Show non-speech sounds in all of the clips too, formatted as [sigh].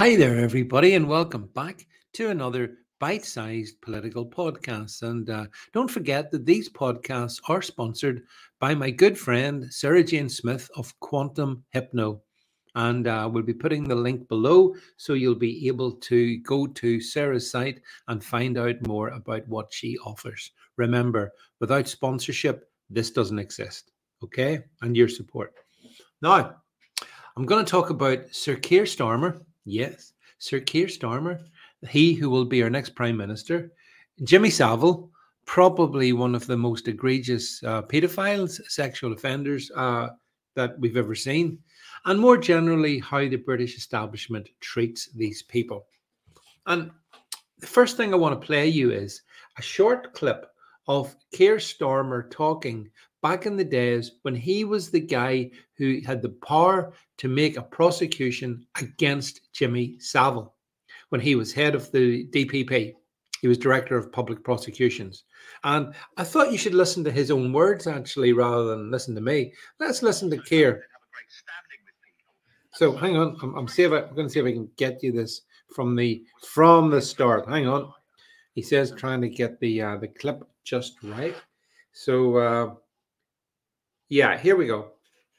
Hi there, everybody, and welcome back to another bite sized political podcast. And uh, don't forget that these podcasts are sponsored by my good friend, Sarah Jane Smith of Quantum Hypno. And uh, we'll be putting the link below so you'll be able to go to Sarah's site and find out more about what she offers. Remember, without sponsorship, this doesn't exist. Okay? And your support. Now, I'm going to talk about Sir Keir Starmer Yes, Sir Keir Starmer, he who will be our next Prime Minister. Jimmy Savile, probably one of the most egregious uh, pedophiles, sexual offenders uh, that we've ever seen. And more generally, how the British establishment treats these people. And the first thing I want to play you is a short clip of Keir Starmer talking back in the days when he was the guy who had the power to make a prosecution against Jimmy Savile when he was head of the DPP. He was director of public prosecutions. And I thought you should listen to his own words actually rather than listen to me. Let's listen to Keir. So hang on, I'm, I'm, see if I, I'm going to see if I can get you this from the from the start. Hang on. He says trying to get the uh, the clip just right. So uh, yeah, here we go.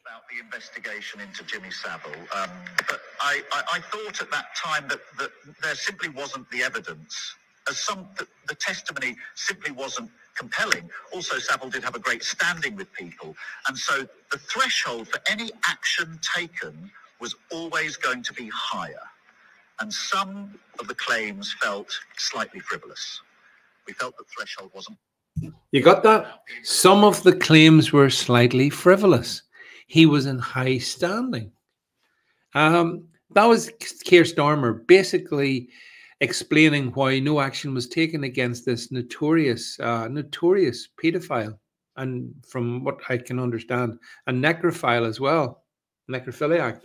About the investigation into Jimmy Savile, um, but I, I, I, thought at that time that, that there simply wasn't the evidence. As some, the, the testimony simply wasn't compelling. Also, Savile did have a great standing with people, and so the threshold for any action taken was always going to be higher. And some of the claims felt slightly frivolous. We felt the threshold wasn't you got that? Some of the claims were slightly frivolous. He was in high standing. Um, that was Keir Starmer basically explaining why no action was taken against this notorious, uh, notorious paedophile, and from what I can understand, a necrophile as well, necrophiliac.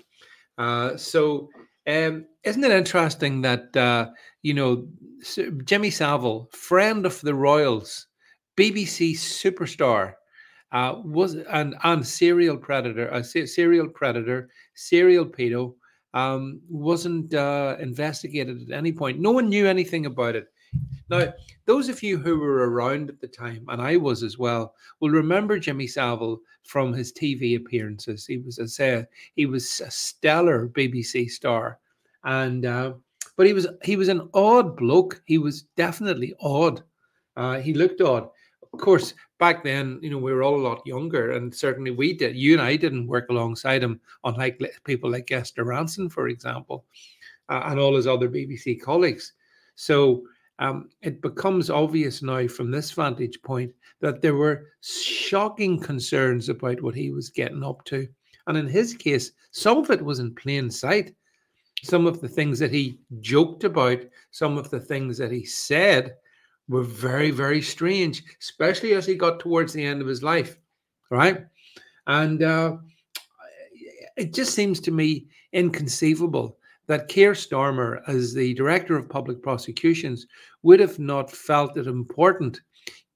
Uh, so, um, isn't it interesting that uh, you know Jimmy Savile, friend of the royals, BBC superstar, uh, was and and serial predator, a serial predator, serial pedo, um, wasn't uh, investigated at any point. No one knew anything about it. Now, those of you who were around at the time, and I was as well, will remember Jimmy Savile from his TV appearances. He was, I say, he was a stellar BBC star, and uh, but he was he was an odd bloke. He was definitely odd. Uh, he looked odd of course, back then, you know, we were all a lot younger, and certainly we did. You and I didn't work alongside him, unlike people like Esther Rantzen, for example, uh, and all his other BBC colleagues. So um, it becomes obvious now from this vantage point that there were shocking concerns about what he was getting up to. And in his case, some of it was in plain sight. Some of the things that he joked about, some of the things that he said, were very, very strange, especially as he got towards the end of his life, right? And uh, it just seems to me inconceivable that Keir Starmer, as the director of public prosecutions, would have not felt it important,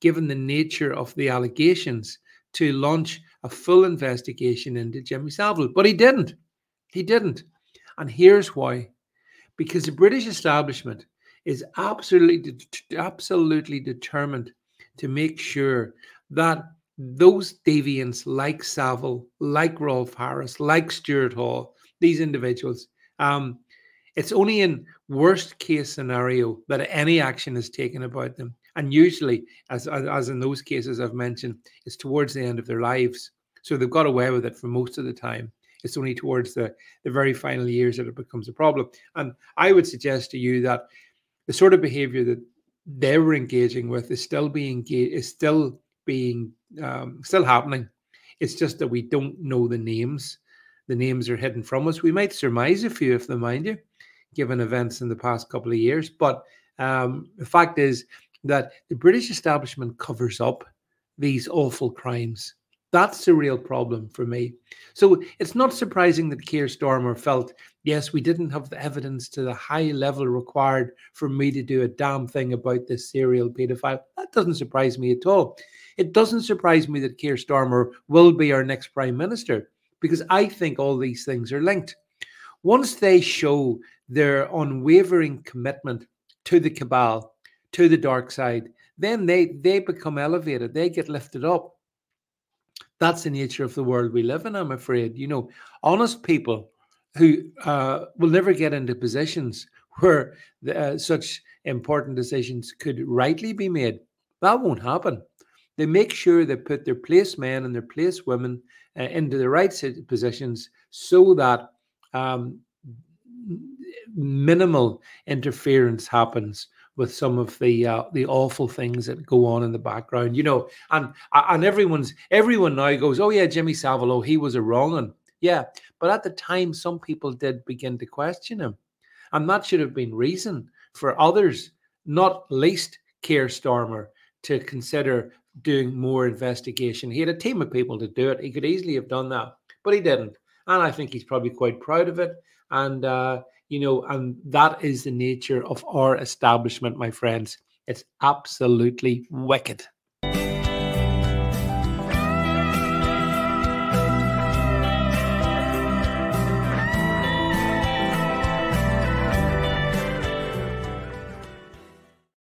given the nature of the allegations, to launch a full investigation into Jimmy Savile. But he didn't. He didn't. And here's why because the British establishment is absolutely absolutely determined to make sure that those deviants like Savile, like Rolf Harris, like Stuart Hall, these individuals, um, it's only in worst case scenario that any action is taken about them. And usually, as, as in those cases I've mentioned, it's towards the end of their lives. So they've got away with it for most of the time. It's only towards the, the very final years that it becomes a problem. And I would suggest to you that the sort of behavior that they were engaging with is still being is still being um, still happening. It's just that we don't know the names. The names are hidden from us. We might surmise a few of them, mind you, given events in the past couple of years. But um, the fact is that the British establishment covers up these awful crimes that's the real problem for me. So it's not surprising that Keir Starmer felt, yes, we didn't have the evidence to the high level required for me to do a damn thing about this serial paedophile. That doesn't surprise me at all. It doesn't surprise me that Keir Starmer will be our next prime minister because I think all these things are linked. Once they show their unwavering commitment to the cabal, to the dark side, then they they become elevated, they get lifted up. That's the nature of the world we live in, I'm afraid. You know, honest people who uh, will never get into positions [laughs] where uh, such important decisions could rightly be made. That won't happen. They make sure they put their place men and their place women uh, into the right positions so that um, minimal interference happens with some of the uh, the awful things that go on in the background, you know, and and everyone's everyone now goes, oh yeah, Jimmy Savile, he was a wrong one, yeah, but at the time some people did begin to question him, and that should have been reason for others, not least Keir Starmer, to consider doing more investigation. He had a team of people to do it. He could easily have done that, but he didn't. And I think he's probably quite proud of it. And, uh, you know, and that is the nature of our establishment, my friends. It's absolutely wicked.